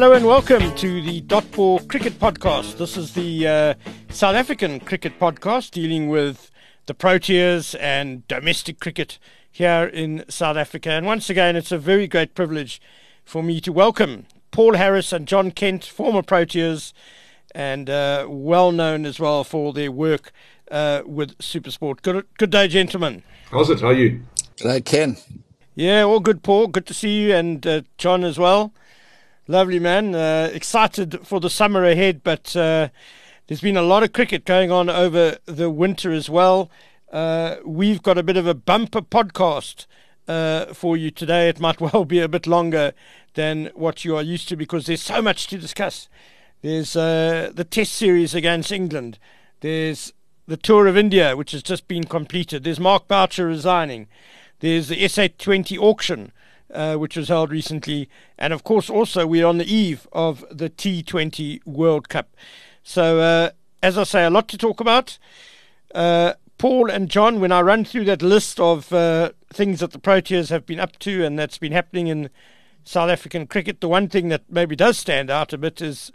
Hello and welcome to the Dot Ball Cricket Podcast. This is the uh, South African Cricket Podcast dealing with the Proteas and domestic cricket here in South Africa. And once again, it's a very great privilege for me to welcome Paul Harris and Jon Kent, former Proteas and uh, well known as well for their work uh, with Supersport. Good, good day, gentlemen. How's it? How are you? G'day, Ken. Yeah, all good, Paul. Good to see you and uh, Jon as well. Lovely, man. Uh, excited for the summer ahead, but uh, there's been a lot of cricket going on over the winter as well. Uh, we've got a bit of a bumper podcast uh, for you today. It might well be a bit longer than what you are used to because there's so much to discuss. There's uh, the Test series against England. There's the Tour of India, which has just been completed. There's Mark Boucher resigning. There's the SA20 auction uh, which was held recently. And of course, also, we're on the eve of the T20 World Cup. So, uh, as I say, a lot to talk about. Uh, Paul and John, when I run through that list of uh, things that the Proteas have been up to and that's been happening in South African cricket, the one thing that maybe does stand out a bit is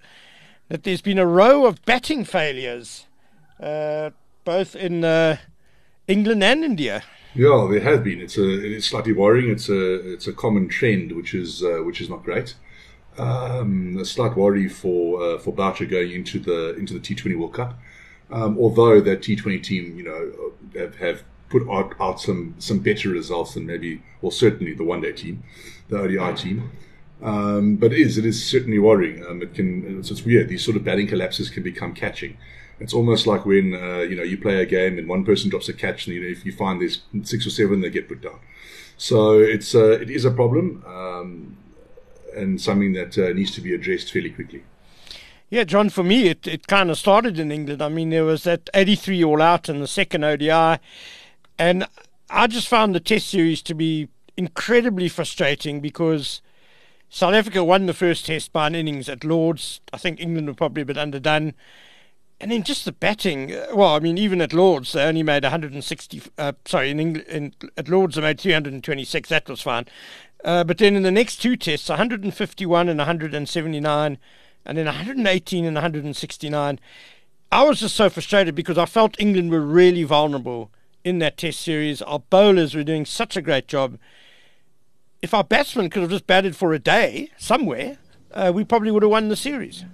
that there's been a row of batting failures, uh, both in England and India. Yeah, there have been. It's a it's slightly worrying. It's a it's a common trend, which is uh, which is not great. Um, a slight worry for uh, for Boucher going into the into the T20 World Cup. Um, although that T20 team, you know, have, have put out, out some some better results than maybe, well, certainly the one day team, the ODI team. Um, but it is it is certainly worrying. Um, it can it's, it's weird. These sort of batting collapses can become catching. It's almost like when uh, you know you play a game and one person drops a catch, and you know if you find there's six or seven, they get put down. So it's uh, it is a problem um, and something that uh, needs to be addressed fairly quickly. Yeah, Jon, for me, it, it kind of started in England. I mean, there was that 83 all out in the second ODI, and I just found the Test series to be incredibly frustrating because South Africa won the first Test by an innings at Lords. I think England were probably a bit underdone and then just the batting. Uh, well, I mean, even at Lords, they only made 160. Uh, sorry, in, England, in at Lords they made 326. That was fine. Uh, but then in the next two tests, 151 and 179, and then 118 and 169. I was just so frustrated because I felt England were really vulnerable in that test series. Our bowlers were doing such a great job. If our batsmen could have just batted for a day somewhere, uh, we probably would have won the series.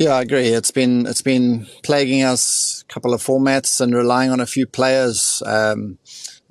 Yeah, I agree. It's been it's been plaguing us a couple of formats and relying on a few players. Um,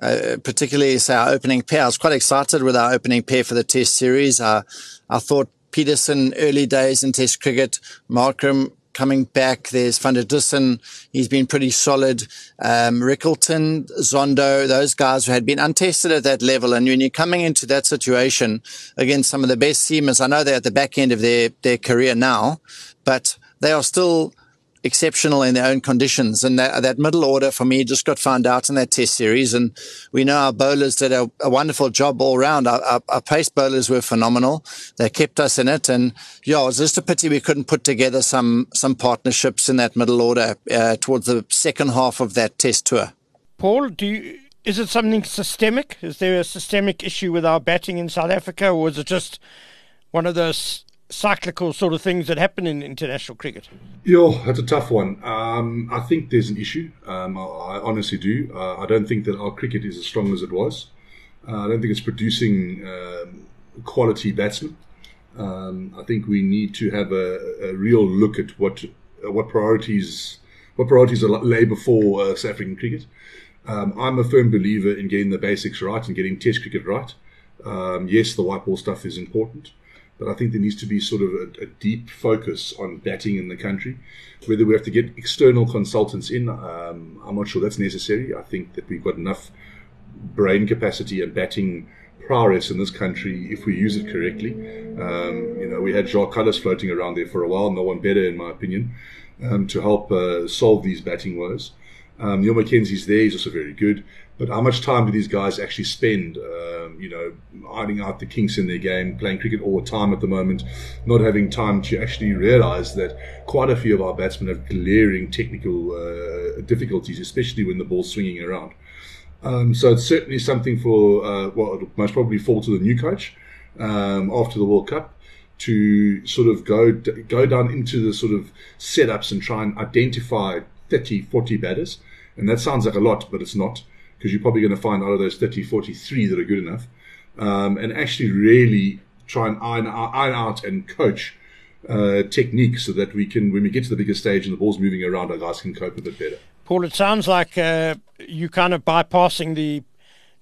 uh, particularly say our opening pair. I was quite excited with our opening pair for the Test series. Uh, I thought Petersen early days in Test cricket, Markram coming back. There's Van der Dussen. He's been pretty solid. Um, Rickelton, Zondo, those guys who had been untested at that level. And when you're coming into that situation against some of the best seamers, I know they're at the back end of their, their career now, but they are still exceptional in their own conditions. And that, that, middle order for me just got found out in that test series. And we know our bowlers did a, a wonderful job all round. Our, our, our, pace bowlers were phenomenal. They kept us in it. And yeah, it was just a pity we couldn't put together some, some partnerships in that middle order uh, towards the second half of that test tour. Paul, do you, is it something systemic? Is there a systemic issue with our batting in South Africa or is it just one of those cyclical sort of things that happen in international cricket? Yeah, that's a tough one. Um, I think there's an issue. Um, I, I, honestly do. Uh, I don't think that our cricket is as strong as it was. Uh, I don't think it's producing um, quality batsmen. Um, I think we need to have a, a real look at what uh, what priorities what priorities lay before uh, South African cricket. Um, I'm a firm believer in getting the basics right and getting Test cricket right. Um, yes, the white ball stuff is important. But I think there needs to be sort of a, a, deep focus on batting in the country. Whether we have to get external consultants in, um, I'm not sure that's necessary. I think that we've got enough brain capacity and batting prowess in this country if we use it correctly. Um, you know, we had Jacques Kallis floating around there for a while, no one better, in my opinion, um, to help uh, solve these batting woes. Um, Neil Mackenzie's there; he's also very good. But how much time do these guys actually spend, um, you know, ironing out the kinks in their game, playing cricket all the time at the moment, not having time to actually realize that quite a few of our batsmen have glaring technical uh, difficulties, especially when the ball's swinging around. Um, so it's certainly something for, uh, well, it'll most probably fall to the new coach um, after the World Cup to sort of go go down into the sort of setups and try and identify 30, 40 batters. And that sounds like a lot, but it's not because you're probably going to find out of those 30, 43 that are good enough. Um, and actually really try and iron, iron out and coach uh, technique so that we can, when we get to the bigger stage and the ball's moving around, our guys can cope a bit better. Paul, it sounds like uh, you kind of bypassing the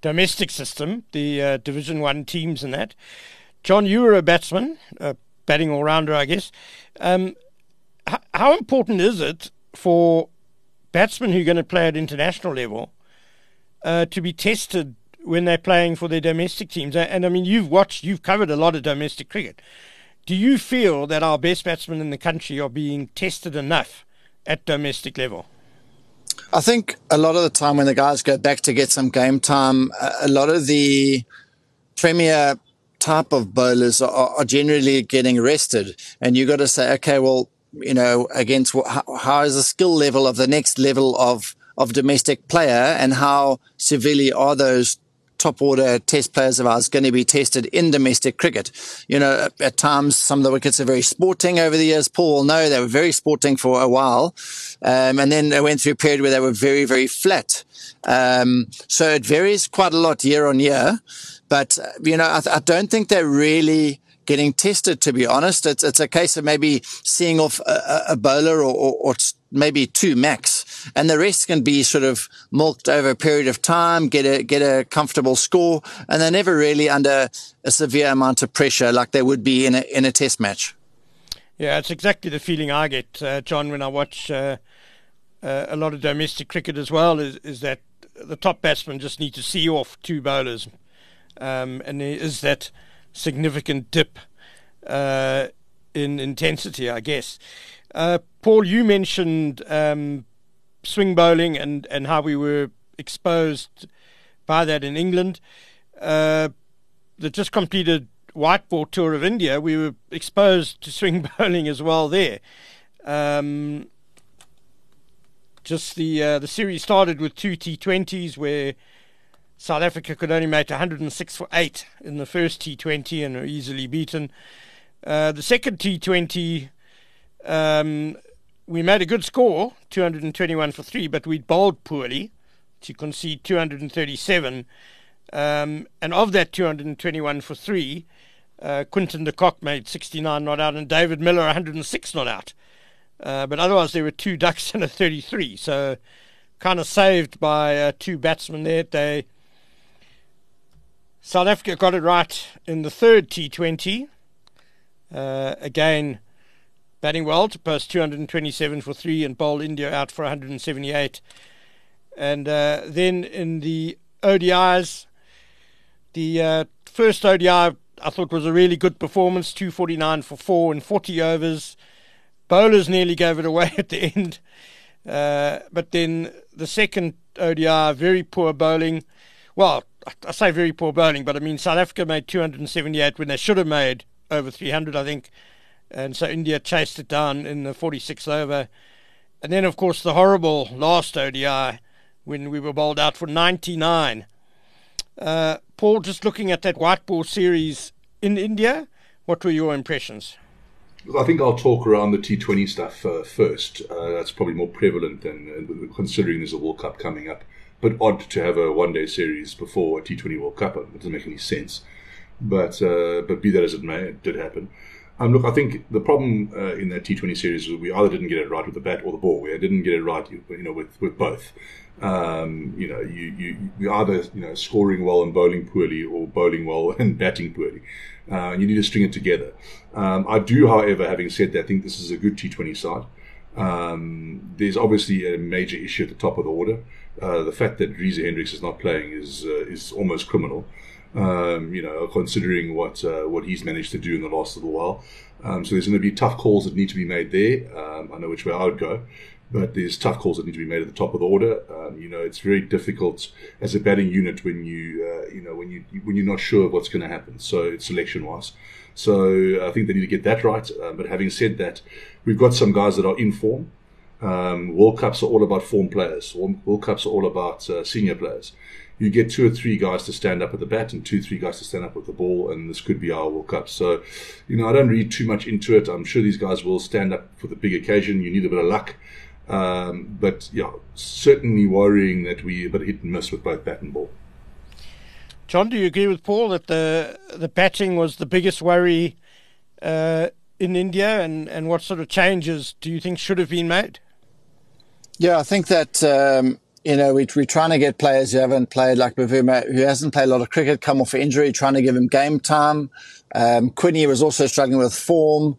domestic system, the uh, Division One teams and that. Jon, you were a batsman, a batting all rounder, I guess. Um, how important is it for batsmen who are going to play at international level uh, to be tested when they're playing for their domestic teams? And I mean, you've watched, you've covered a lot of domestic cricket. Do you feel that our best batsmen in the country are being tested enough at domestic level? I think a lot of the time when the guys go back to get some game time, a lot of the premier type of bowlers are, are generally getting rested. And you've got to say, okay, well, you know, against how, how is the skill level of the next level of, of domestic player and how severely are those top order test players of ours going to be tested in domestic cricket. You know, at times some of the wickets are very sporting over the years. Paul will know they were very sporting for a while. Um, and then they went through a period where they were very, very flat. Um, so it varies quite a lot year on year. But, you know, I, I don't think they're really getting tested, to be honest. It's, it's a case of maybe seeing off a, a bowler or, or, or, maybe two max. And the rest can be sort of milked over a period of time, get a, get a comfortable score. And they're never really under a severe amount of pressure like they would be in a, in a test match. Yeah, it's exactly the feeling I get, uh, Jon, when I watch uh, uh, a lot of domestic cricket as well, is, is that the top batsmen just need to see off two bowlers um, and is that significant dip uh, in intensity, I guess. Uh, Paul, you mentioned um, swing bowling and, and how we were exposed by that in England. Uh, the just completed white ball tour of India, we were exposed to swing bowling as well there. Um, just the uh, the series started with two T20s where South Africa could only make 106 for 8 in the first T20 and were easily beaten. Uh, the second T20, um, we made a good score, 221 for 3, but we bowled poorly to concede 237. Um, and of that 221 for 3, uh, Quinton de Kock made 69 not out and David Miller 106 not out. Uh, but otherwise, there were two ducks and a 33. So kind of saved by uh, two batsmen there. They South Africa got it right in the third T20. Uh, again, batting well to post 227 for three and bowl India out for 178. And uh, then in the ODIs, the uh, first ODI I thought was a really good performance 249 for four and 40 overs. Bowlers nearly gave it away at the end. Uh, but then the second ODI, very poor bowling. Well, I say very poor bowling, but I mean South Africa made 278 when they should have made over 300, I think, and so India chased it down in the 46th over, and then of course the horrible last ODI when we were bowled out for 99. Uh, Paul, just looking at that white ball series in India, what were your impressions? I think I'll talk around the T20 stuff uh, first. Uh, that's probably more prevalent than uh, considering there's a World Cup coming up but odd to have a one day series before a T20 World Cup. It doesn't make any sense. But uh, but be that as it may, it did happen. Um, look, I think the problem uh, in that T20 series was we either didn't get it right with the bat or the ball. We didn't get it right, you know, with, with both. Um, you know, you, you, you either, you know, scoring well and bowling poorly or bowling well and batting poorly. Uh, you need to string it together. Um, I do, however, having said that, I think this is a good T20 side. Um, there's obviously a major issue at the top of the order. Uh, the fact that Reeza Hendricks is not playing is uh, is almost criminal. Um, you know, considering what uh, what he's managed to do in the last little while. Um, so there's going to be tough calls that need to be made there. Um, I know which way I would go, but there's tough calls that need to be made at the top of the order. Um, you know, it's very difficult as a batting unit when you uh, you know when you when you're not sure of what's going to happen. So selection wise. So I think they need to get that right. Uh, but having said that, we've got some guys that are in form. Um, World Cups are all about form players. World Cups are all about uh, senior players. You get two or three guys to stand up at the bat and two, or three guys to stand up with the ball, and this could be our World Cup. So, you know, I don't read too much into it. I'm sure these guys will stand up for the big occasion. You need a bit of luck. Um, but yeah, certainly worrying that we a bit hit and miss with both bat and ball. Jon, do you agree with Paul that the the batting was the biggest worry uh, in India, and, and what sort of changes do you think should have been made? Yeah, I think that um, you know we, we're trying to get players who haven't played like Bavuma, who hasn't played a lot of cricket, come off injury, trying to give him game time. Um, was also struggling with form.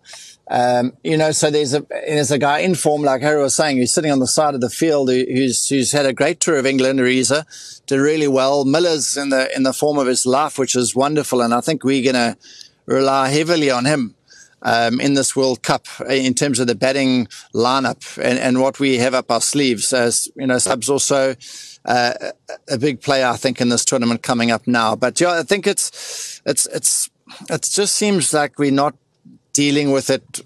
Um, you know, so there's a there's a guy in form, like Harry was saying, who's sitting on the side of the field, who's who's had a great tour of England. Reeza did really well. Miller's in the in the form of his life, which is wonderful, and I think we're going to rely heavily on him um, in this World Cup in terms of the batting lineup and, and what we have up our sleeves. As you know, Sub's also uh, a big player, I think, in this tournament coming up now. But yeah, I think it's it's it's it just seems like we're not dealing with it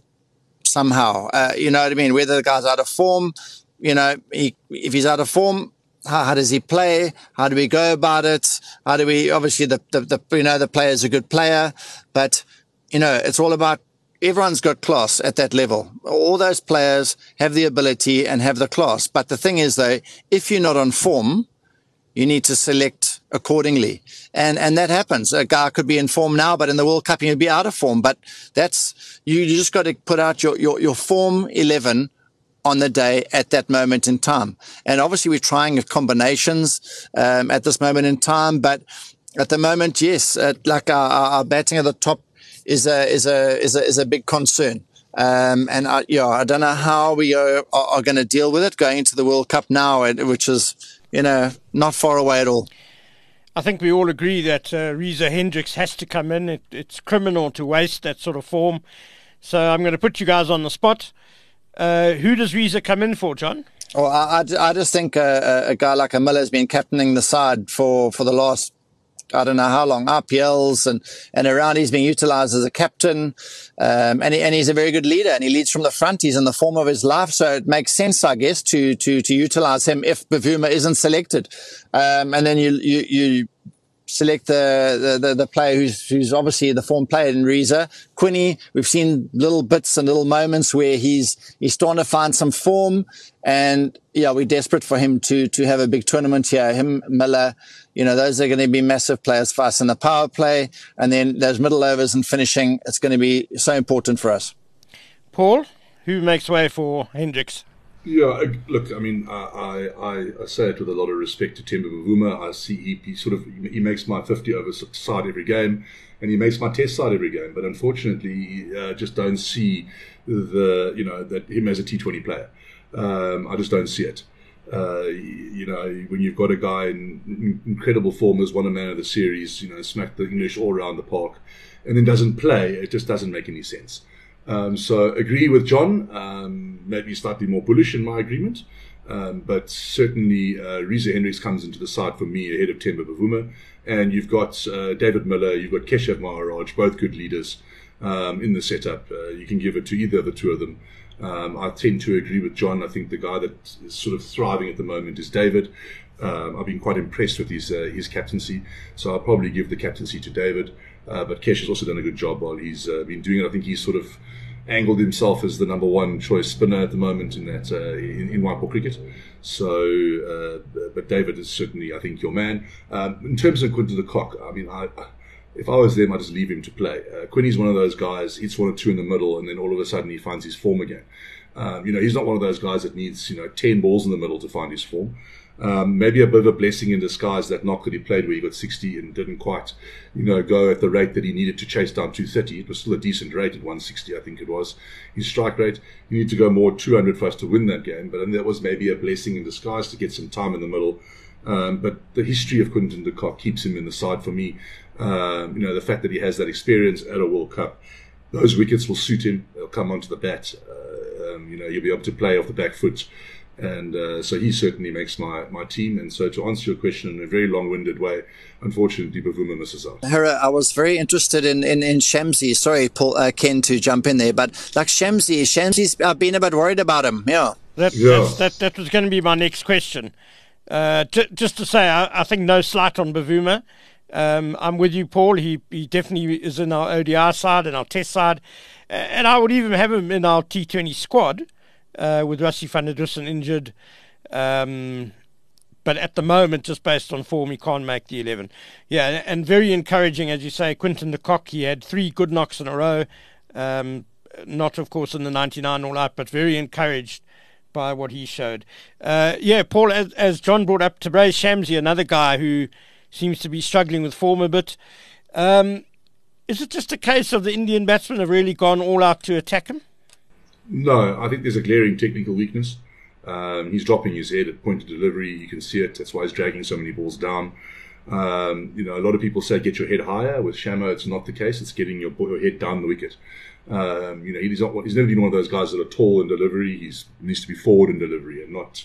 somehow. Uh, you know what I mean? Whether the guy's out of form, you know, he, if he's out of form, how, how, does he play? How do we go about it? How do we, obviously the, the, the, you know, the player's a good player, but, you know, it's all about everyone's got class at that level. All those players have the ability and have the class. But the thing is though, if you're not on form, you need to select accordingly. And, and that happens. A guy could be in form now, but in the World Cup, he'd be out of form. But that's, you, you just got to put out your, your, your form 11 on the day at that moment in time. And obviously we're trying combinations, um, at this moment in time, but at the moment, yes, uh, like our, our batting at the top is a, is a, is a, is a big concern. Um, and I, yeah, I don't know how we are, are, are going to deal with it going into the World Cup now, which is, you know, not far away at all. I think we all agree that uh, Reeza Hendricks has to come in. It, it's criminal to waste that sort of form. So I'm going to put you guys on the spot. Uh, who does Reeza come in for, Jon? Well, I, I, I just think uh, a guy like a Miller has been captaining the side for, for the last I don't know how long, RPLs and, and around. He's being utilized as a captain. Um, and, he, and he's a very good leader and he leads from the front. He's in the form of his life. So it makes sense, I guess, to, to, to utilize him if Bavuma isn't selected. Um, and then you, you, you select the, the, the, player who's, who's obviously the form player in Reeza. Quinny, we've seen little bits and little moments where he's, he's starting to find some form. And yeah, we're desperate for him to, to have a big tournament here. Him, Miller, you know, those are going to be massive players for us in the power play. And then those middle overs and finishing, it's going to be so important for us. Paul, who makes way for Hendricks? Yeah, look, I mean, I, I, I say it with a lot of respect to Temba Bavuma. I see he, he, sort of he makes my 50 over side every game, and he makes my test side every game. But unfortunately, uh, just don't see the you know that him as a T20 player. Um, I just don't see it. Uh, you know, when you've got a guy in incredible form as one a man of the series, you know, smacked the English all around the park, and then doesn't play, it just doesn't make any sense. Um, so agree with Jon. Um, maybe slightly more bullish in my agreement, um, but certainly uh, Reeza Hendricks comes into the side for me ahead of Temba Bavuma, and you've got uh, David Miller, you've got Keshav Maharaj, both good leaders um, in the setup. Uh, you can give it to either of the two of them. Um, I tend to agree with Jon. I think the guy that is sort of thriving at the moment is David. Um, I've been quite impressed with his uh, his captaincy, so I'll probably give the captaincy to David. Uh, but Kesh has also done a good job while he's uh, been doing it. I think he's sort of angled himself as the number one choice spinner at the moment in that uh, in, in white ball cricket. So, uh, but David is certainly, I think, your man. Um, in terms of Quinton de Kock, I mean, I, if I was them, I'd just leave him to play. Uh, Quinny's one of those guys, hits one or two in the middle, and then all of a sudden he finds his form again. Um, you know, he's not one of those guys that needs, you know, 10 balls in the middle to find his form. Um, maybe a bit of a blessing in disguise that knock that he played where he got 60 and didn't quite, you know, go at the rate that he needed to chase down 230. It was still a decent rate at 160, I think it was. His strike rate, he needed to go more 200 for us to win that game. But and that was maybe a blessing in disguise to get some time in the middle. Um, but the history of Quinton de Kock keeps him in the side for me. Um, you know, the fact that he has that experience at a World Cup, those wickets will suit him. They'll come onto the bat. Uh, um, you know, he'll be able to play off the back foot. And uh, so he certainly makes my, my team. And so to answer your question in a very long winded way, unfortunately, Bavuma misses out. Hera, I was very interested in, in, in Shamsi. Sorry, Paul, uh, Ken, to jump in there. But like Shamsi, Shamsi's, I've been a bit worried about him. Yeah. That, Yeah. that that was going to be my next question. Uh, j- just to say, I, I think no slight on Bavuma. Um, I'm with you, Paul. He he definitely is in our ODI side and our Test side, and I would even have him in our T20 squad uh, with Rassie van der Dussen injured. Um, but at the moment, just based on form, he can't make the 11. Yeah, and very encouraging, as you say, Quinton de Kock. He had three good knocks in a row. Um, not, of course, in the 99 all out, but very encouraged by what he showed. Uh, yeah, Paul, as, as Jon brought up, Tabraiz Shamsi, another guy who seems to be struggling with form a bit. Um, is it just a case of the Indian batsmen have really gone all out to attack him? No, I think there's a glaring technical weakness. Um, he's dropping his head at point of delivery. You can see it. That's why he's dragging so many balls down. Um, you know, a lot of people say get your head higher. With Shamo, it's not the case. It's getting your, your head down the wicket. Um, you know, he's not. He's never been one of those guys that are tall in delivery. He's he needs to be forward in delivery and not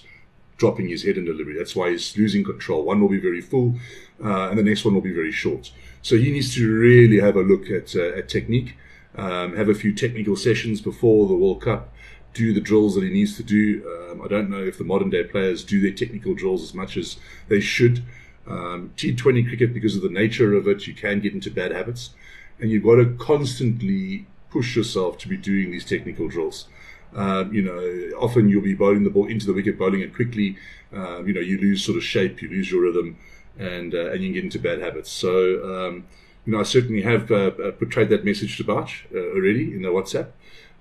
dropping his head in delivery. That's why he's losing control. One will be very full, uh, and the next one will be very short. So he needs to really have a look at uh, at technique. Um, have a few technical sessions before the World Cup. Do the drills that he needs to do. Um, I don't know if the modern day players do their technical drills as much as they should. Um, T20 cricket, because of the nature of it, you can get into bad habits, and you've got to constantly push yourself to be doing these technical drills. Um, you know, often you'll be bowling the ball into the wicket, bowling it quickly. Um, you know, you lose sort of shape, you lose your rhythm, and uh, and you get into bad habits. So, um, you know, I certainly have uh, uh, portrayed that message to Bach uh, already in the WhatsApp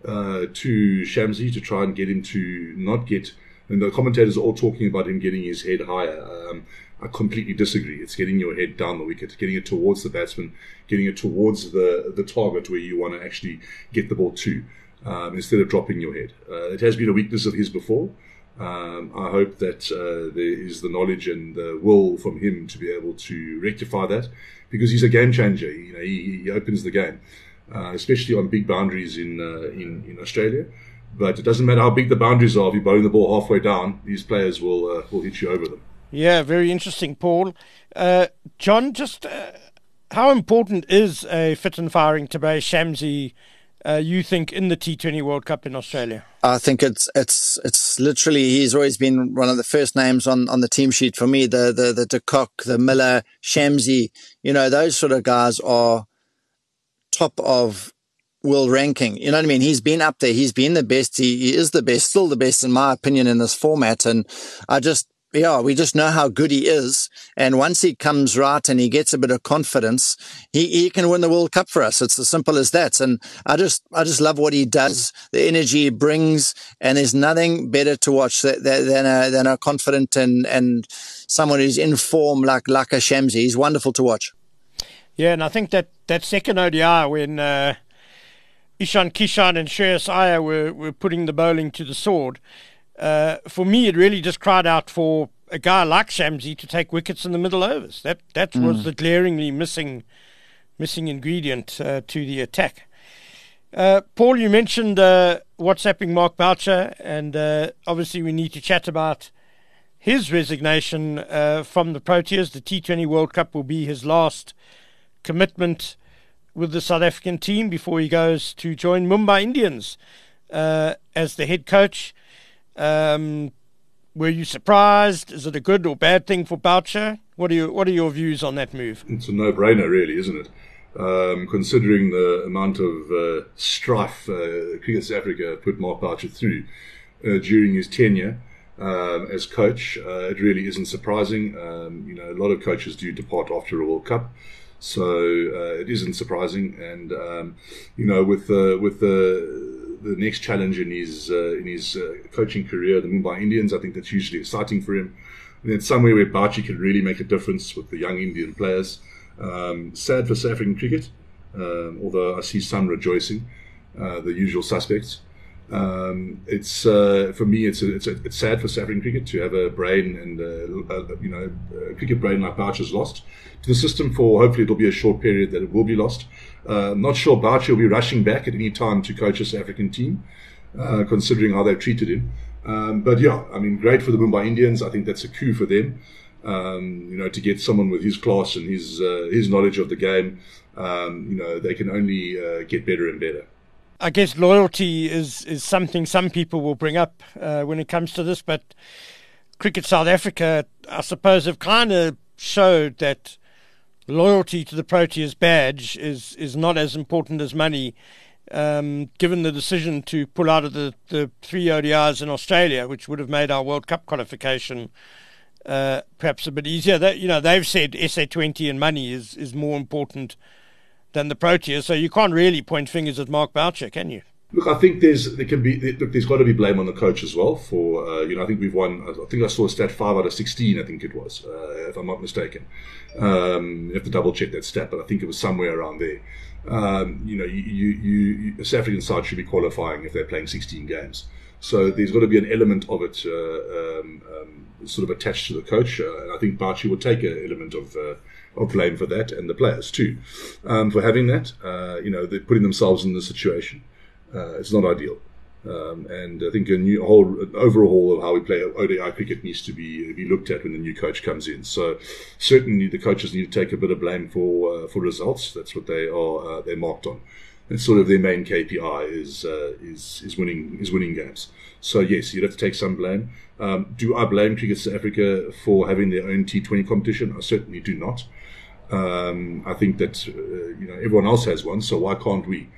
uh, to Shamsi to try and get him to not get. And the commentators are all talking about him getting his head higher. Um, I completely disagree. It's getting your head down the wicket, getting it towards the batsman, getting it towards the the target where you want to actually get the ball to, um, instead of dropping your head. Uh, it has been a weakness of his before. Um, I hope that uh, there is the knowledge and the will from him to be able to rectify that, because he's a game changer. You know, he, he opens the game, uh, especially on big boundaries in, uh, in in Australia. But it doesn't matter how big the boundaries are. If you're bowling the ball halfway down, these players will uh, will hit you over them. Yeah, very interesting, Paul. Uh, Jon, just how important is a fit and firing Tabraiz Shamsi, uh, you think, in the T20 World Cup in Australia? I think it's it's it's literally he's always been one of the first names on, on the team sheet for me. The the the De Kock, the Miller, Shamsi, you know those sort of guys are top of world ranking. You know what I mean? He's been up there. He's been the best. He, he is the best, still the best in my opinion in this format. And I just yeah, we just know how good he is. And once he comes right and he gets a bit of confidence, he, he can win the World Cup for us. It's as simple as that. And I just, I just love what he does, the energy he brings. And there's nothing better to watch than, than a, than a confident and, and someone who's in form like Laka Shamsi. He's wonderful to watch. Yeah, and I think that, that second ODI when uh, Ishan Kishan and Shreyas Iyer were, were putting the bowling to the sword, uh, for me, it really just cried out for a guy like Shamsi to take wickets in the middle overs. That that mm. was the glaringly missing missing ingredient uh, to the attack. Uh, Paul, you mentioned uh, WhatsApping Mark Boucher, and uh, obviously we need to chat about his resignation uh, from the Proteas. The T20 World Cup will be his last commitment with the South African team before he goes to join Mumbai Indians as the head coach. Um, were you surprised? Is it a good or bad thing for Boucher? What are your What are your views on that move? It's a no-brainer, really, isn't it? Um, considering the amount of uh, strife uh, Cricket South Africa put Mark Boucher through uh, during his tenure um, as coach, uh, it really isn't surprising. Um, you know, a lot of coaches do depart after a World Cup, so uh, it isn't surprising. And um, you know, with the with the the next challenge in his uh, in his uh, coaching career, the Mumbai Indians. I think that's hugely exciting for him. And it's somewhere where Boucher can really make a difference with the young Indian players. Um, sad for South African cricket, um, although I see some rejoicing, uh, the usual suspects. Um, it's uh, for me, it's a, it's, a, it's sad for South African cricket to have a brain and uh, you know a cricket brain like Boucher's lost to the system. For hopefully it'll be a short period that it will be lost. Uh, not sure Boucher will be rushing back at any time to coach a South African team, uh, considering how they've treated him. Um, but yeah, I mean, great for the Mumbai Indians. I think that's a coup for them. Um, you know, to get someone with his class and his uh, his knowledge of the game, um, you know, they can only uh, get better and better. I guess loyalty is, is something some people will bring up uh, when it comes to this, but Cricket South Africa, I suppose, have kind of showed that loyalty to the Proteas badge is, is not as important as money. Um, given the decision to pull out of the, the three ODIs in Australia, which would have made our World Cup qualification uh, perhaps a bit easier. That, you know, they've said SA20 and money is, is more important than the Proteas, so you can't really point fingers at Mark Boucher, can you? Look, I think there's there can be look, there's got to be blame on the coach as well for uh, you know I think we've won I think I saw a stat five out of sixteen I think it was uh, if I'm not mistaken. Um, you have to double check that stat, but I think it was somewhere around there. Um, you know, you, you, you, South African side should be qualifying if they're playing 16 games. So there's got to be an element of it uh, um, um, sort of attached to the coach. Uh, and I think Boucher will take an element of uh, of blame for that, and the players too, um, for having that. Uh, you know, they're putting themselves in this situation. Uh, it's not ideal. Um, and I think a new whole an overhaul of how we play ODI cricket needs to be be looked at when the new coach comes in. So certainly the coaches need to take a bit of blame for uh, for results. That's what they are they're marked on. And sort of their main KPI is is is winning is winning games. So yes, you'd have to take some blame. Um, do I blame Cricket South Africa for having their own T20 competition? I certainly do not. Um, I think that uh, you know everyone else has one, so why can't we?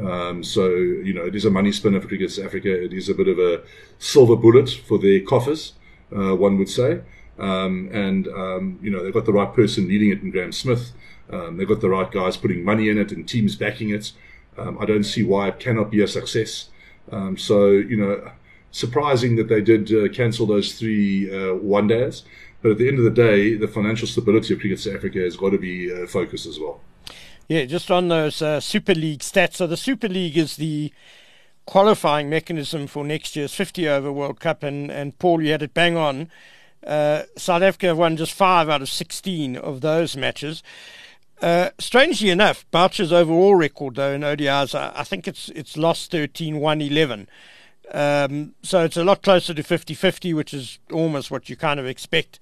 Um, so you know it is a money spinner for Cricket South Africa. It is a bit of a silver bullet for their coffers, uh, one would say. Um, and um, you know they've got the right person leading it in Graeme Smith. Um, they've got the right guys putting money in it and teams backing it. Um, I don't see why it cannot be a success. so you know surprising that they did uh, cancel those three uh, one days. But at the end of the day, the financial stability of Cricket South Africa has got to be uh, focused as well. Yeah, just on those uh, Super League stats. So the Super League is the qualifying mechanism for next year's 50 over World Cup, and, and Paul, you had it bang on. Uh, South Africa won just five out of 16 of those matches. Uh, strangely enough, Boucher's overall record, though, in ODIs, I, I think it's it's lost 13 1 11. Um, so it's a lot closer to 50 50, which is almost what you kind of expect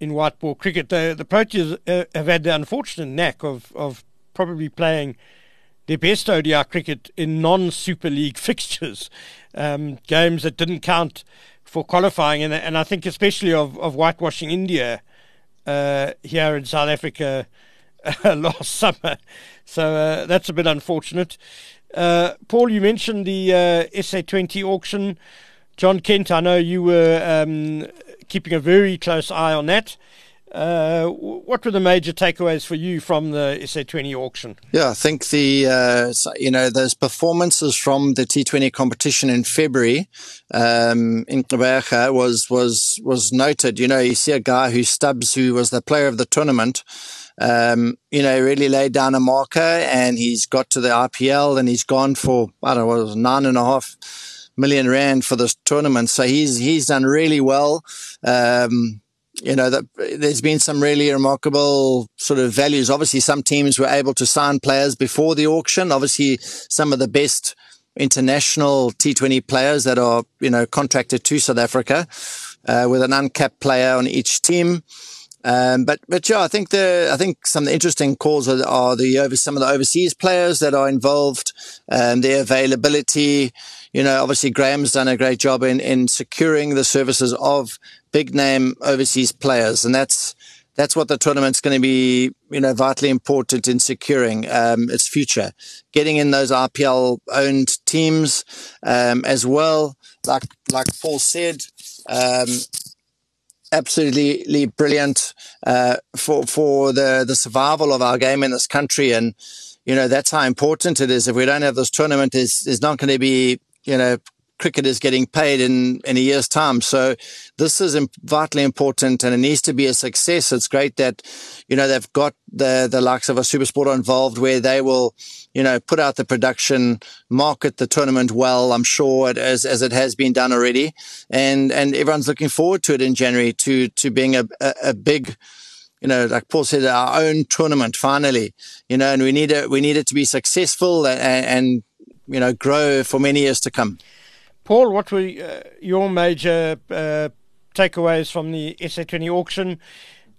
in white ball cricket. The, the Proteas uh, have had the unfortunate knack of, of probably playing their best ODI cricket in non Super League fixtures, um, games that didn't count for qualifying. And, and I think, especially of, of whitewashing India uh, here in South Africa last summer. So uh, that's a bit unfortunate. Uh, Paul, you mentioned the uh, SA20 auction. Jon Kent, I know you were um, keeping a very close eye on that. Uh, what were the major takeaways for you from the SA20 auction? Yeah, I think the uh, you know those performances from the T20 competition in February um, in Gqeberha was was was noted. You know, you see a guy who Stubbs, who was the player of the tournament, um, you know, really laid down a marker and he's got to the IPL and he's gone for, I don't know, nine and a half million rand for this tournament. So he's, he's done really well. Um, you know, that there's been some really remarkable sort of values. Obviously, some teams were able to sign players before the auction. Obviously, some of the best international T20 players that are, you know, contracted to South Africa, uh, with an uncapped player on each team. Um, but but yeah, I think the I think some of the interesting calls are, are the over some of the overseas players that are involved, um, their availability. You know, obviously Graeme's done a great job in in securing the services of big name overseas players, and that's that's what the tournament's going to be, you know, vitally important in securing um, its future. Getting in those IPL owned teams um, as well, like like Paul said, um, absolutely brilliant uh, for for the the survival of our game in this country, and you know that's how important it is. If we don't have this tournament, is is not going to be you know cricketers getting paid in, in a year's time. So this is vitally important and it needs to be a success. It's great that, you know, they've got the, the likes of a Supersport involved where they will, you know, put out the production, market the tournament well, I'm sure it, as, as it has been done already. And, and everyone's looking forward to it in January to, to being a, a, a big, you know, like Paul said, our own tournament finally, you know, and we need it, we need it to be successful and, and you know, grow for many years to come. Paul, what were uh, your major uh, takeaways from the SA20 auction?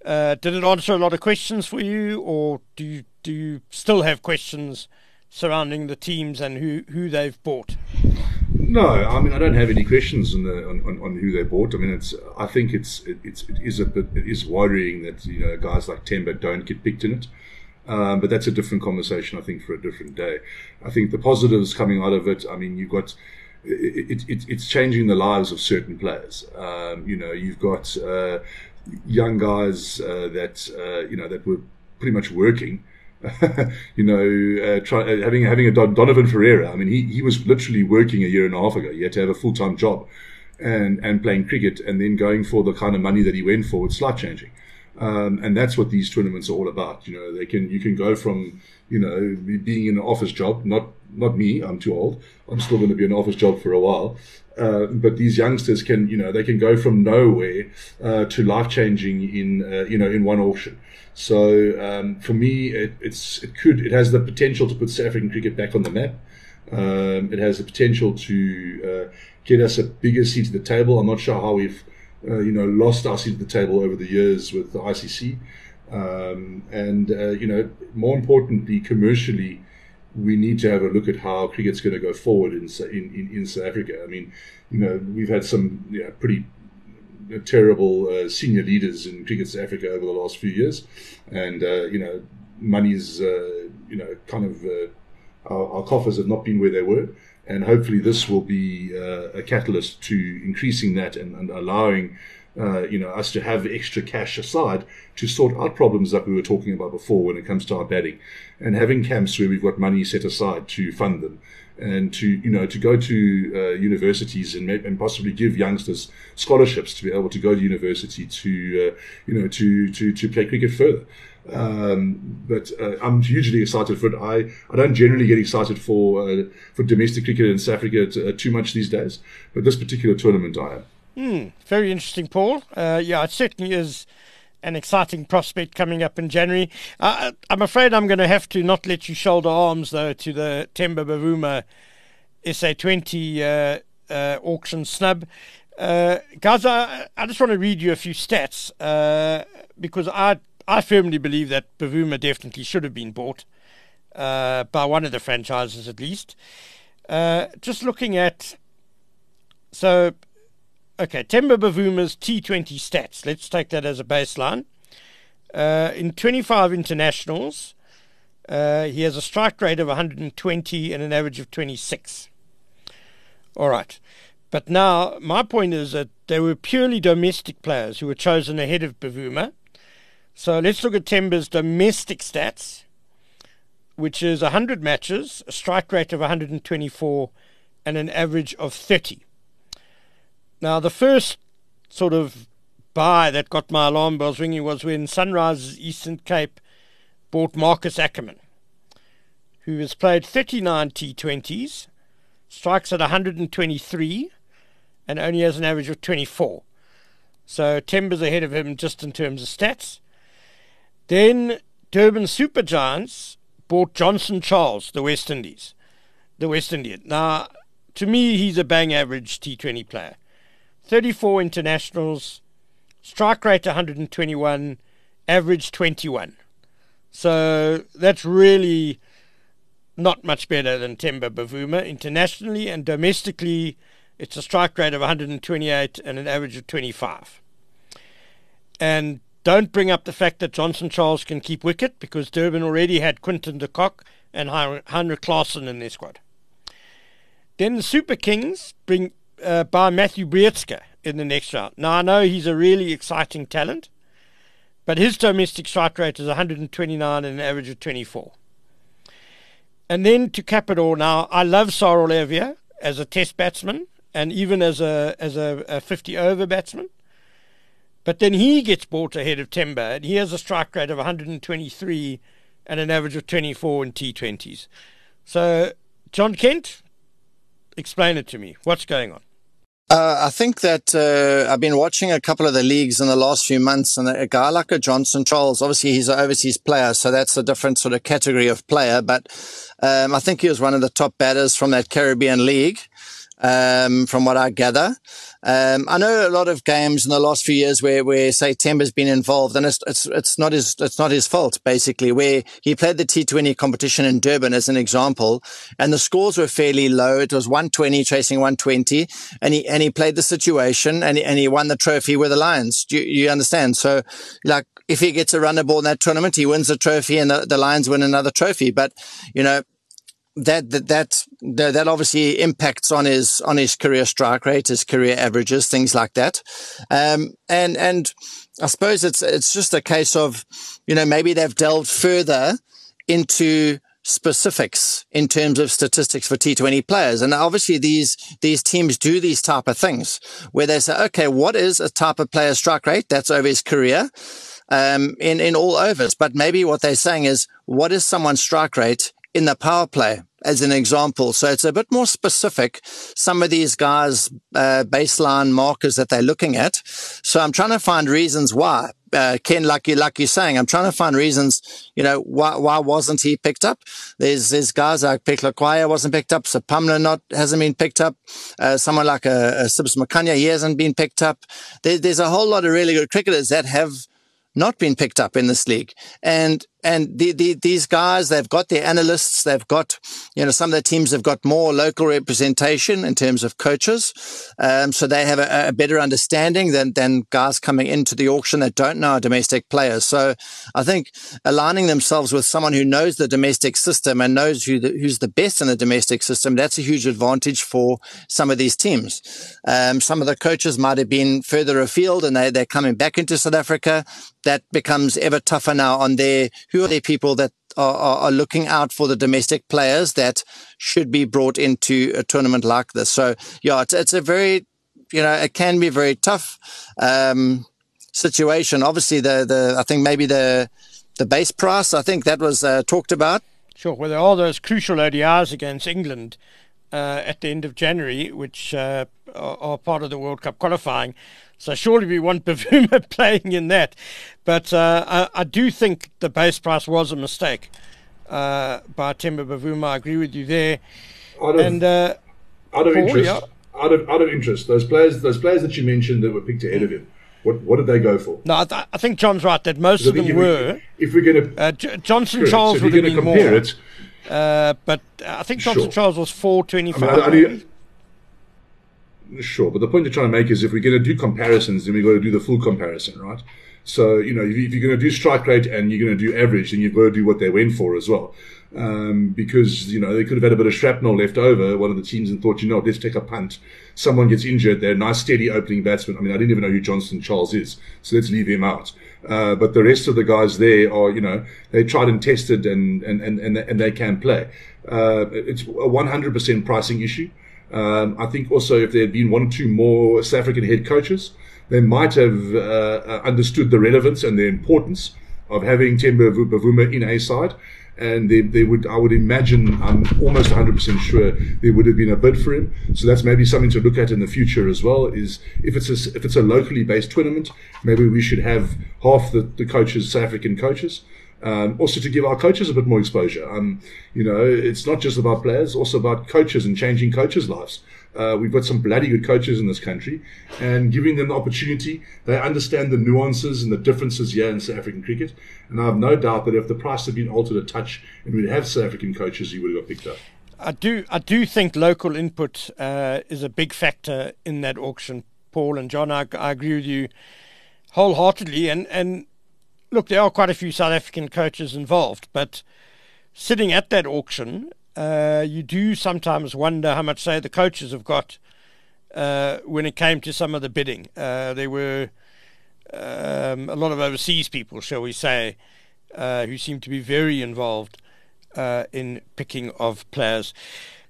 Uh, did it answer a lot of questions for you, or do you, do you still have questions surrounding the teams and who, who they've bought? No, I mean I don't have any questions on, the, on, on, who they bought. I mean, it's I think it's it, it's it is a bit it is worrying that you know guys like Temba don't get picked in it. Um, but that's a different conversation, I think, for a different day. I think the positives coming out of it. I mean, you've got it, it, it's changing the lives of certain players. Um, you know, you've got uh, young guys uh, that uh, you know that were pretty much working. you know, uh, try, uh, having having a Don, Donovan Ferreira. I mean, he, he was literally working a year and a half ago. He had to have a full time job, and and playing cricket, and then going for the kind of money that he went for. It's life changing. Um, and that's what these tournaments are all about. You know, they can you can go from you know being in an office job, not not me, I'm too old. I'm still going to be in an office job for a while. Uh, but these youngsters can, you know, they can go from nowhere uh, to life changing in, uh, you know, in one auction. So um, for me, it, it's it could it has the potential to put South African cricket back on the map. Um, it has the potential to uh, get us a bigger seat at the table. I'm not sure how we've uh, you know, lost our seat at the table over the years with the ICC. Um, and, uh, you know, more importantly, commercially, we need to have a look at how cricket's going to go forward in, in, in, South Africa. I mean, you know, we've had some you know, pretty terrible uh, senior leaders in cricket South Africa over the last few years. And, uh, you know, money's, uh, you know, kind of, uh, our, our coffers have not been where they were and hopefully this will be uh, a catalyst to increasing that and, and allowing uh, you know us to have extra cash aside to sort out problems that we were talking about before when it comes to our batting, and having camps where we've got money set aside to fund them. And to you know to go to uh, universities and, and possibly give youngsters scholarships to be able to go to university to uh, you know to to to play cricket further. Um, but uh, I'm hugely excited for it. I, I don't generally get excited for uh, for domestic cricket in South Africa t- uh, too much these days, but this particular tournament I am. Mm, very interesting, Paul. Uh, yeah, it certainly is an exciting prospect coming up in January. Uh, I'm afraid I'm going to have to not let you shoulder arms though to the Temba Bavuma SA20 uh, auction snub. guys, I, I, just want to read you a few stats because I I firmly believe that Bavuma definitely should have been bought uh, by one of the franchises at least. Uh, just looking at, so, okay, Temba Bavuma's T20 stats. Let's take that as a baseline. Uh, in 25 internationals, uh, he has a strike rate of 120 and an average of 26. All right. But now, my point is that they were purely domestic players who were chosen ahead of Bavuma. So let's look at Temba's domestic stats, which is 100 matches, a strike rate of 124, and an average of 30. Now, the first sort of buy that got my alarm bells ringing was when Sunrise Eastern Cape bought Marques Ackermann, who has played 39 T20s, strikes at 123, and only has an average of 24. So Temba's ahead of him just in terms of stats. Then Durban Super Giants bought Johnson Charles, the West Indies, the West Indian. Now, to me, he's a bang average T20 player. 34 internationals, strike rate 121, average 21. So that's really not much better than Temba Bavuma. Internationally and domestically, it's a strike rate of 128 and an average of 25. And don't bring up the fact that Johnson Charles can keep wicket because Durban already had Quinton de Kock and Heinrich Klaasen in their squad. Then the Super Kings bring uh, by Matthew Breetzke in the next round. Now I know he's a really exciting talent, but his domestic strike rate is 129 and an average of 24. And then to cap it all, now I love Sarel Erwee as a Test batsman and even as a as a, a 50 over batsman. But then he gets bought ahead of Temba, and he has a strike rate of 123 and an average of 24 in T20s. So, Jon Kent, explain it to me. What's going on? Uh, I think that uh, I've been watching a couple of the leagues in the last few months, and a guy like a Johnson Charles, obviously he's an overseas player, so that's a different sort of category of player. But um, I think he was one of the top batters from that Caribbean league. Um, from what I gather. Um, I know a lot of games in the last few years where, where say Temba's been involved, and it's, it's it's not his it's not his fault basically. Where he played the T20 competition in Durban as an example, and the scores were fairly low. It was 120 chasing 120, and he and he played the situation and he, and he won the trophy with the Lions. Do you, you understand? So, like if he gets a runner ball in that tournament, he wins the trophy, and the, the Lions win another trophy. But you know, that, that that that obviously impacts on his on his career strike rate, his career averages, things like that. Um, and and I suppose it's it's just a case of you know maybe they've delved further into specifics in terms of statistics for T20 players. And obviously these, these teams do these type of things where they say, okay, what is a type of player strike rate? That's over his career. Um, in, in all overs. But maybe what they're saying is, what is someone's strike rate in the power play? as an example. So it's a bit more specific. Some of these guys, uh, baseline markers that they're looking at. So I'm trying to find reasons why. Uh, Ken, like you, like you're saying, I'm trying to find reasons, you know, why, why wasn't he picked up? There's, there's guys like Phehlukwayo wasn't picked up. So Pumler not, hasn't been picked up. Uh, someone like a, uh, a Sibs Makhanya, he hasn't been picked up. There, there's a whole lot of really good cricketers that have not been picked up in this league. And and the, the, these guys, they've got their analysts, they've got, you know, some of the teams have got more local representation in terms of coaches. Um, so they have a, a, better understanding than, than guys coming into the auction that don't know our domestic players. So I think aligning themselves with someone who knows the domestic system and knows who the, who's the best in the domestic system, that's a huge advantage for some of these teams. Um, some of the coaches might have been further afield and they, they're coming back into South Africa. That becomes ever tougher now on their who are the people that are, are, looking out for the domestic players that should be brought into a tournament like this? So, yeah, it's, it's a very, you know, it can be very tough um, situation. Obviously, the the I think maybe the the base price. I think that was uh, talked about. Sure. Well, there are those crucial ODIs against England uh, at the end of January, which uh, are, are, part of the World Cup qualifying. So surely we want Bavuma playing in that. But uh, I, I, do think the base price was a mistake uh, by Temba Bavuma. I agree with you there. Out of, and uh, out of interest, out of out of interest, those players, those players that you mentioned that were picked ahead of him. What, what did they go for? No, I, th- I think Jon's right that most of them if were. We, if we're going to uh, J- Johnson Charles so would have been more. It, uh, but I think Johnson sure. Charles was four twenty five. I mean, Sure, but the point you're trying to make is if we're going to do comparisons, then we've got to do the full comparison, right? So, you know, if, you're going to do strike rate and you're going to do average, then you've got to do what they went for as well. Um, because, you know, they could have had a bit of shrapnel left over, one of the teams, and thought, you know, let's take a punt. Someone gets injured, they're a nice, steady opening batsman. I mean, I didn't even know who Johnson Charles is, so let's leave him out. Uh, but the rest of the guys there are, you know, they tried and tested and, and, and, and, and they can play. Uh, it's a 100% pricing issue. Um, I think also if there had been one or two more South African head coaches, they might have uh, uh, understood the relevance and the importance of having Temba Bavuma in a side. And they, they would, I would imagine, I'm almost 100% sure there would have been a bid for him. So that's maybe something to look at in the future as well. Is if it's a, if it's a locally based tournament, maybe we should have half the, the coaches, South African coaches, um, also to give our coaches a bit more exposure. Um, you know, it's not just about players, also about coaches and changing coaches' lives. Uh, we've got some bloody good coaches in this country, and giving them the opportunity, they understand the nuances and the differences here in South African cricket. And I have no doubt that if the price had been altered a touch and we'd have South African coaches, he would have got picked up. I do, I do think local input uh, is a big factor in that auction, Paul and Jon. I, I agree with you wholeheartedly, and and look, there are quite a few South African coaches involved, but sitting at that auction, uh, you do sometimes wonder how much say the coaches have got uh, when it came to some of the bidding. Uh, there were um, a lot of overseas people, shall we say, uh, who seem to be very involved uh, in picking of players.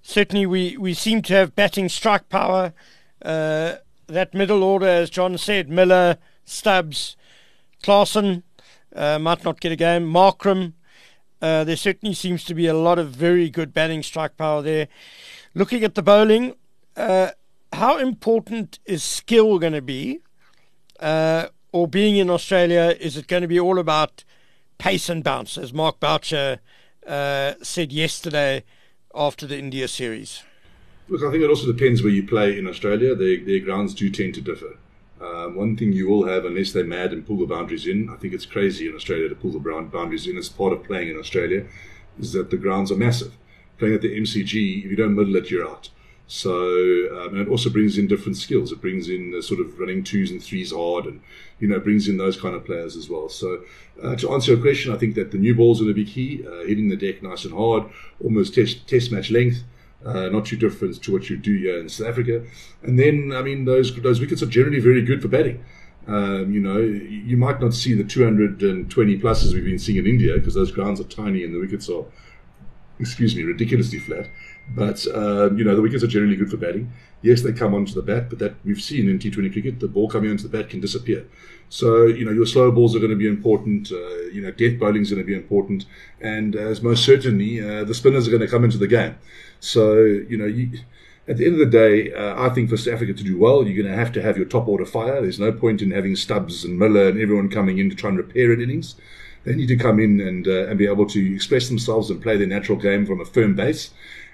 Certainly, we, we seem to have batting strike power. Uh, that middle order, as Jon said, Miller, Stubbs, Klaasen, uh, might not get a game. Markram, uh, there certainly seems to be a lot of very good batting strike power there. Looking at the bowling, uh, how important is skill going to be? Uh, or being in Australia, is it going to be all about pace and bounce, as Mark Boucher uh, said yesterday after the India series? Look, I think it also depends where you play in Australia. Their, their grounds do tend to differ. Um, one thing you will have, unless they're mad and pull the boundaries in, I think it's crazy in Australia to pull the boundaries in as part of playing in Australia, is that the grounds are massive. Playing at the MCG, if you don't middle it, you're out. So, um, and it also brings in different skills. It brings in the sort of running twos and threes hard, and you know, brings in those kind of players as well. So, uh, to answer your question, I think that the new ball's are going to be key, uh, hitting the deck nice and hard, almost test test match length. Uh, not too different to what you do here in South Africa. And then, I mean, those those wickets are generally very good for batting. Um, you know, you might not see the 220 pluses we've been seeing in India because those grounds are tiny and the wickets are, excuse me, ridiculously flat. But um, you know, the wickets are generally good for batting. Yes, they come onto the bat, but that we've seen in T20 cricket, the ball coming onto the bat can disappear. So you know, your slow balls are going to be important. Uh, you know, death bowling is going to be important, and as most certainly, uh, the spinners are going to come into the game. So you know, you, at the end of the day, uh, I think for South Africa to do well, you're going to have to have your top order fire. There's no point in having Stubbs and Miller and everyone coming in to try and repair an innings. They need to come in and uh, and be able to express themselves and play their natural game from a firm base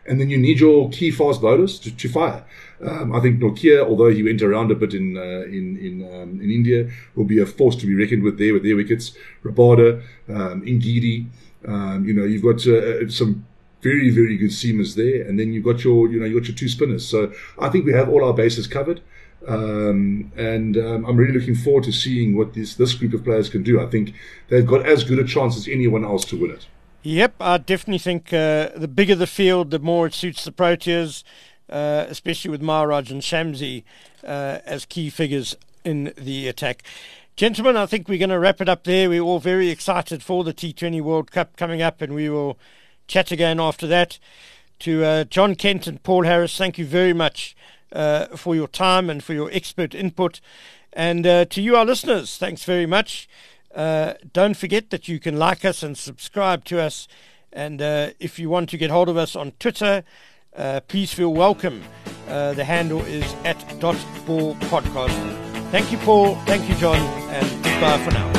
and then you need your key fast bowlers to, to fire. Um, I think Nortje, although he went around a bit in uh, in in, um, in India, will be a force to be reckoned with there with their wickets. Rabada, um, Ngidi, um, you know, you've got uh, some very very good seamers there, and then you've got your you know you got your two spinners. So I think we have all our bases covered. Um, and um, I'm really looking forward to seeing what this this group of players can do. I think they've got as good a chance as anyone else to win it. Yep, I definitely think uh, the bigger the field, the more it suits the Proteas, uh, especially with Maharaj and Shamsi uh, as key figures in the attack. Gentlemen, I think we're going to wrap it up there. We're all very excited for the T20 World Cup coming up, and we will chat again after that. To uh, Jon Kent and Paul Harris, thank you very much uh, for your time and for your expert input. And uh, to you, our listeners, thanks very much. Uh, don't forget that you can like us and subscribe to us. And uh, if you want to get hold of us on Twitter, uh, please feel welcome. Uh, the handle is at dot ball podcast. Thank you, Paul. Thank you, Jon. And goodbye for now.